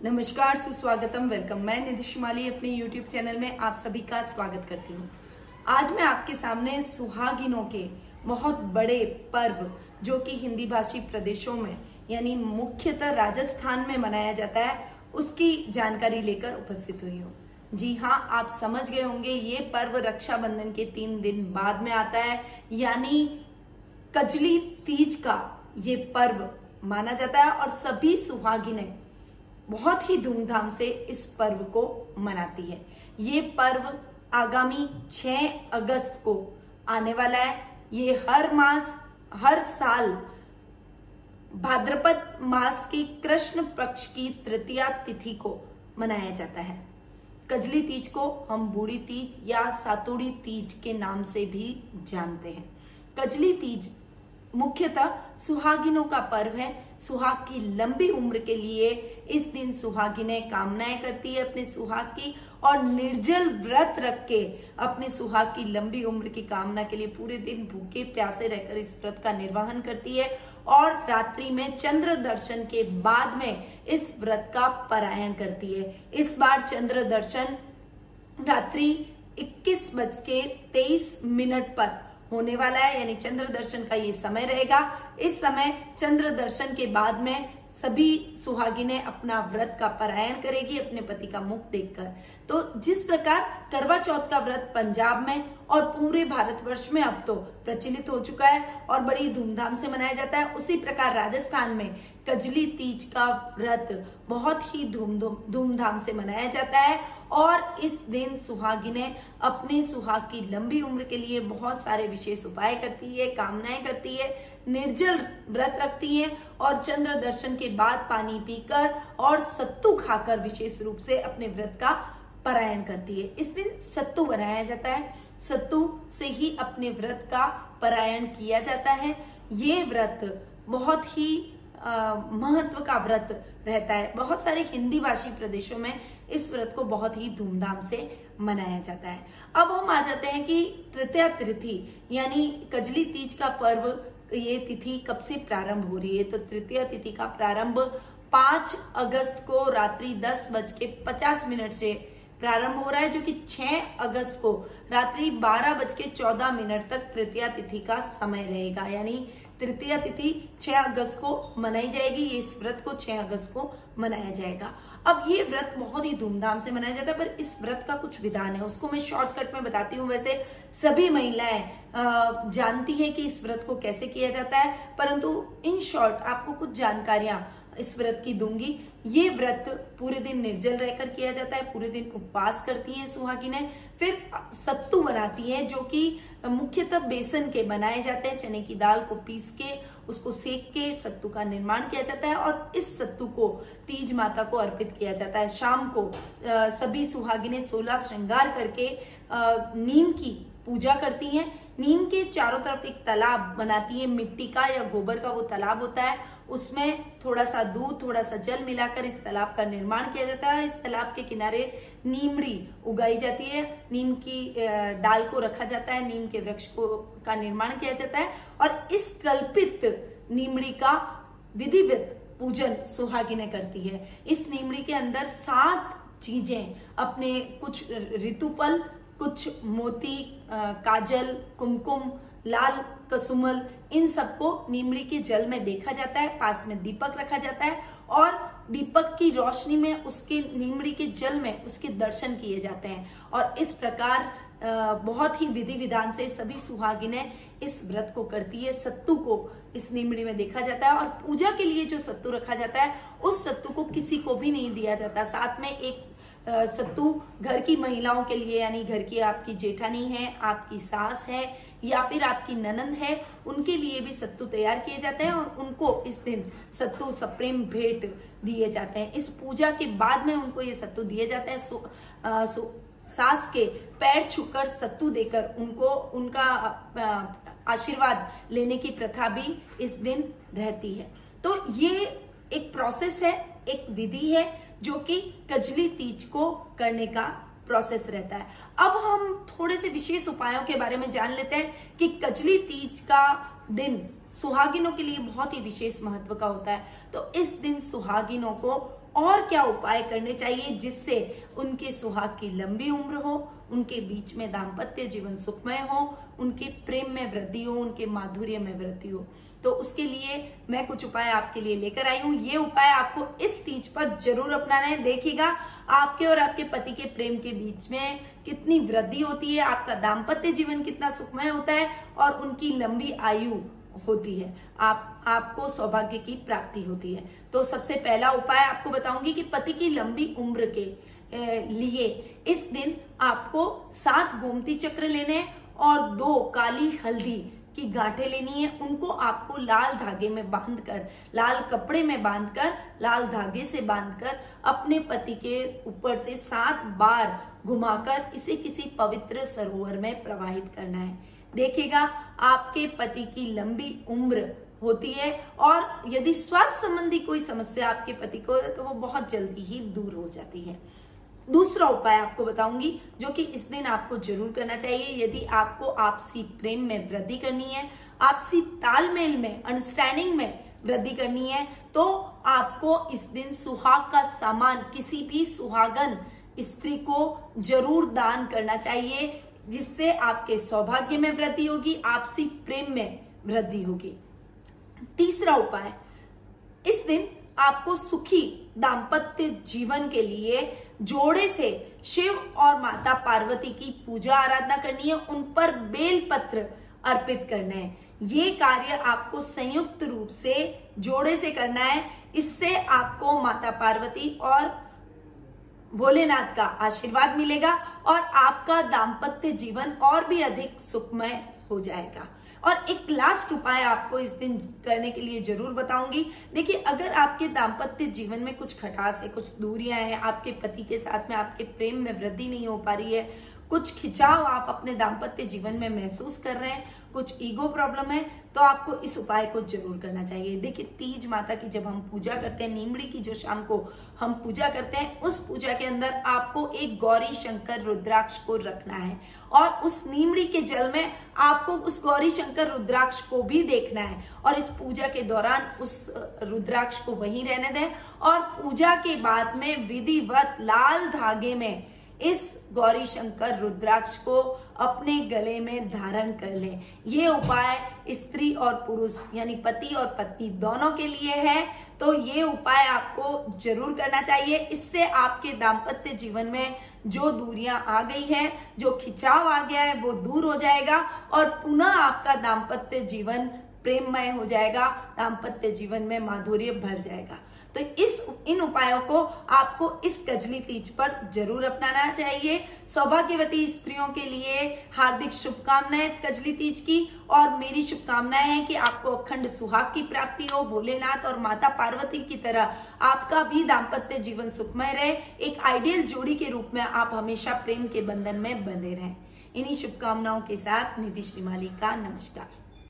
नमस्कार, सुस्वागतम वेलकम मैं निधि शिमाली अपने YouTube चैनल में आप सभी का स्वागत करती हूँ। आज मैं आपके सामने सुहागिनों के बहुत बड़े पर्व, जो कि हिंदी भाषी प्रदेशों में, यानी मुख्यतः राजस्थान में मनाया जाता है, उसकी जानकारी लेकर उपस्थित हुई हूँ। जी हाँ आप समझ गए होंगे, ये पर्व रक्षाबंधन के तीन दिन बाद में आता है, यानी कजली तीज का ये पर्व माना जाता है, और सभी सुहागिनें बहुत ही धूमधाम से इस पर्व को मनाती है। ये पर्व आगामी 6 अगस्त को आने वाला है। ये हर मास, हर साल भाद्रपद मास की कृष्ण पक्ष की तृतीया तिथि को मनाया जाता है। कजली तीज को हम बूढ़ी तीज या सातुड़ी तीज के नाम से भी जानते हैं। कजली तीज मुख्यतः सुहागिनों का पर्व है। सुहाग की लंबी उम्र के लिए इस दिन सुहागिनें कामनाएँ करती है अपने सुहाग की और निर्जल व्रत रख के अपने सुहाग की लंबी उम्र की कामना के लिए पूरे दिन भूखे प्यासे रहकर इस व्रत का निर्वहन करती है और रात्रि में चंद्र दर्शन के बाद में इस व्रत का पारायण करती है। इस बार चंद्र दर्शन रात्रि इक्कीस बज के तेईस मिनट पर होने वाला है, यानी चंद्र दर्शन का ये समय रहेगा। इस समय चंद्र दर्शन के बाद में सभी सुहागिनें अपना व्रत का पारायण करेगी, अपने पति का मुख देखकर। तो जिस प्रकार करवा चौथ का व्रत पंजाब में और पूरे भारतवर्ष में अब तो प्रचलित हो चुका है और बड़ी धूमधाम से मनाया जाता है, उसी प्रकार राजस्थान में कजली तीज का व्रत बहुत ही धूम धूमधाम से मनाया जाता है। और इस दिन सुहागिने अपने सुहाग की लंबी उम्र के लिए बहुत सारे विशेष उपाय करती है, कामनाएँ करती है, निर्जल व्रत रखती है और चंद्र दर्शन के बाद पानी पीकर और सत्तू खाकर विशेष रूप से अपने व्रत का परायण करती है। इस दिन सत्तू बनाया जाता है। सत्तू से ही अपने व्रत का परायण किया जाता है। ये व्रत बहुत ही महत्व का व्रत रहता है। बहुत सारे हिंदी भाषी प्रदेशों में इस व्रत को बहुत ही धूमधाम से मनाया जाता है। अब हम आ जाते हैं कि तृतीया तिथि, यानी कजली तीज का पर्व, ये तिथि कब से प्रारंभ हो रही है? तो तृतीय तिथि का प्रारंभ पाँच अगस्त को रात्रि दस बज के पचास मिनट से प्रारंभ हो रहा है, जो कि 6 अगस्त को रात्रि बारह बज के चौदह मिनट तक तृतीय तिथि का समय रहेगा। यानी तृतीय तिथि 6 अगस्त को मनाई जाएगी, ये इस व्रत को 6 अगस्त को मनाया जाएगा। अब ये व्रत बहुत ही धूमधाम से मनाया जाता है, पर इस व्रत का कुछ विधान है। उसको मैं शॉर्टकट में बताती हूँ। वैसे सभी महिलाएँ जानती है कि इस व्रत को कैसे किया जाता है, परंतु इन शॉर्ट आपको कुछ जानकारियाँ इस व्रत की दूँगी। ये व्रत पूरे दिन निर्जल रहकर किया जाता है, पूरे दिन उपवास करती हैं सुहागिनें। फिर सत्तू बनाती हैं, जो कि मुख्यतः बेसन के बनाए जाते हैं, चने की दाल को पीस के उसको सेक के सत्तू का निर्माण किया जाता है और इस सत्तू को तीज माता को अर्पित किया जाता है। शाम को सभी सुहागिने सोलह श्रृंगार करके नीम की पूजा करती हैं। नीम के चारों तरफ़ एक तालाब बनाती है, मिट्टी का या गोबर का वो तालाब होता है। उसमें थोड़ा सा दूध थोड़ा सा जल मिलाकर इस तालाब का निर्माण किया जाता है। इस तालाब के किनारे नीमड़ी उगाई जाती है। नीम की डाल को रखा जाता है, नीम के वृक्ष को, का निर्माण किया जाता है और इस कल्पित नीमड़ी का विधिवत पूजन सुहागिने करती है। इस नीमड़ी के अंदर सात चीज़ें, अपने कुछ ऋतुफल कुछ मोती काजल, कुमकुम, लाल, कसुमल, इन सबको नीमड़ी के जल में देखा जाता है, पास में दीपक रखा जाता है और दीपक की रोशनी में उसके नीमड़ी के जल में उसके दर्शन किए जाते हैं। और इस प्रकार बहुत ही विधि विधान से सभी सुहागिने इस व्रत को करती है, सत्तू को इस नीमड़ी में देखा जाता है और पूजा के लिए जो सत्तू रखा जाता है, उस सत्तू को किसी को भी नहीं दिया जाता। साथ में एक सत्तू घर की महिलाओं के लिए यानी घर की आपकी जेठानी है आपकी सास है या फिर आपकी ननंद है उनके लिए भी सत्तू तैयार किए जाते हैं और उनको इस दिन सत्तू सप्रेम भेंट दिए जाते हैं। इस पूजा के बाद में उनको ये सत्तू दिए जाते हैं। सु, आ, सु, सास के पैर छुकर सत्तू देकर उनको उनका आशीर्वाद लेने की प्रथा भी इस दिन रहती है। तो ये एक प्रोसेस है एक विधि है जो कि कजली तीज को करने का प्रोसेस रहता है। अब हम थोड़े से विशेष उपायों के बारे में जान लेते हैं कि कजली तीज का दिन सुहागिनों के लिए बहुत ही विशेष महत्व का होता है। तो इस दिन सुहागिनों को और क्या उपाय करने चाहिए जिससे उनके सुहाग की लंबी उम्र हो, उनके बीच में दाम्पत्य जीवन सुखमय हो, उनके प्रेम में वृद्धि हो, उनके माधुर्य में वृद्धि हो? तो उसके लिए मैं कुछ उपाय आपके लिए लेकर आई हूँ। ये उपाय आपको इस तीज पर ज़रूर अपनाना है। देखिएगा, आपके और आपके पति के प्रेम के बीच में कितनी वृद्धि होती है, आपका दाम्पत्य जीवन कितना सुखमय होता है और उनकी लंबी आयु होती है। आप, आपको सौभाग्य की प्राप्ति होती है। तो सबसे पहला उपाय आपको बताऊँगी कि पति की लंबी उम्र के लिए इस दिन आपको सात गोमती चक्र लेने और दो काली हल्दी की गांठे लेनी है। उनको आपको लाल धागे में बांधकर, लाल कपड़े में बांधकर, लाल धागे से बांधकर अपने पति के ऊपर से सात बार घुमाकर इसे किसी पवित्र सरोवर में प्रवाहित करना है। देखिएगा, आपके पति की लंबी उम्र होती है और यदि स्वास्थ्य संबंधी कोई समस्या आपके पति को तो वो बहुत जल्दी ही दूर हो जाती है। दूसरा उपाय आपको बताऊँगी, जो कि इस दिन आपको ज़रूर करना चाहिए। यदि आपको आपसी प्रेम में वृद्धि करनी है, आपसी तालमेल में अंडरस्टैंडिंग में वृद्धि करनी है तो आपको इस दिन सुहाग का सामान, किसी भी सुहागन स्त्री को ज़रूर दान करना चाहिए। जिससे आपके सौभाग्य में वृद्धि होगी, आपसी प्रेम में वृद्धि होगी। तीसरा उपाय, इस दिन आपको सुखी दाम्पत्य जीवन के लिए जोड़े से शिव और माता पार्वती की पूजा आराधना करनी है, उन पर बेल पत्र अर्पित करना है। ये कार्य आपको संयुक्त रूप से जोड़े से करना है। इससे आपको माता पार्वती और भोलेनाथ का आशीर्वाद मिलेगा और आपका दाम्पत्य जीवन और भी अधिक सुखमय हो जाएगा। और एक लास्ट उपाय आपको इस दिन करने के लिए ज़रूर बताऊँगी। देखिए, अगर आपके दाम्पत्य जीवन में कुछ खटास है, कुछ दूरियाँ हैं, आपके पति के साथ में आपके प्रेम में वृद्धि नहीं हो पा रही है कुछ खिंचाव आप अपने दाम्पत्य जीवन में महसूस कर रहे हैं, कुछ ईगो प्रॉब्लम है तो आपको इस उपाय को ज़रूर करना चाहिए। देखिए, तीज माता की जब हम पूजा करते हैं, नीमड़ी की जो शाम को हम पूजा करते हैं, उस पूजा के अंदर आपको एक गौरी शंकर रुद्राक्ष को रखना है और उस नीमड़ी के जल में आपको उस गौरी शंकर रुद्राक्ष को भी देखना है और इस पूजा के दौरान उस रुद्राक्ष को वहीं रहने दें और पूजा के बाद में विधिवत लाल धागे में इस गौरी शंकर रुद्राक्ष को अपने गले में धारण कर ले। ये उपाय स्त्री और पुरुष, यानी पति और पत्नी दोनों के लिए है। तो ये उपाय आपको ज़रूर करना चाहिए। इससे आपके दाम्पत्य जीवन में जो दूरियाँ आ गई है, जो खिंचाव आ गया है, वो दूर हो जाएगा और पुनः आपका दाम्पत्य जीवन प्रेममय हो जाएगा, दाम्पत्य जीवन में माधुर्य भर जाएगा। तो इस, इन उपायों को आपको इस कजली तीज पर ज़रूर अपनाना चाहिए। सौभाग्यवती स्त्रियों के लिए हार्दिक शुभकामनाएँ कजली तीज की, और मेरी शुभकामनाएँ हैं कि आपको अखंड सुहाग की प्राप्ति हो, भोलेनाथ और माता पार्वती की तरह आपका भी दाम्पत्य जीवन सुखमय रहे। एक आइडियल जोड़ी के रूप में आप हमेशा प्रेम के बंधन में बंधे रहें। इन्हीं शुभकामनाओं के साथ निधि श्रीमाली का नमस्कार।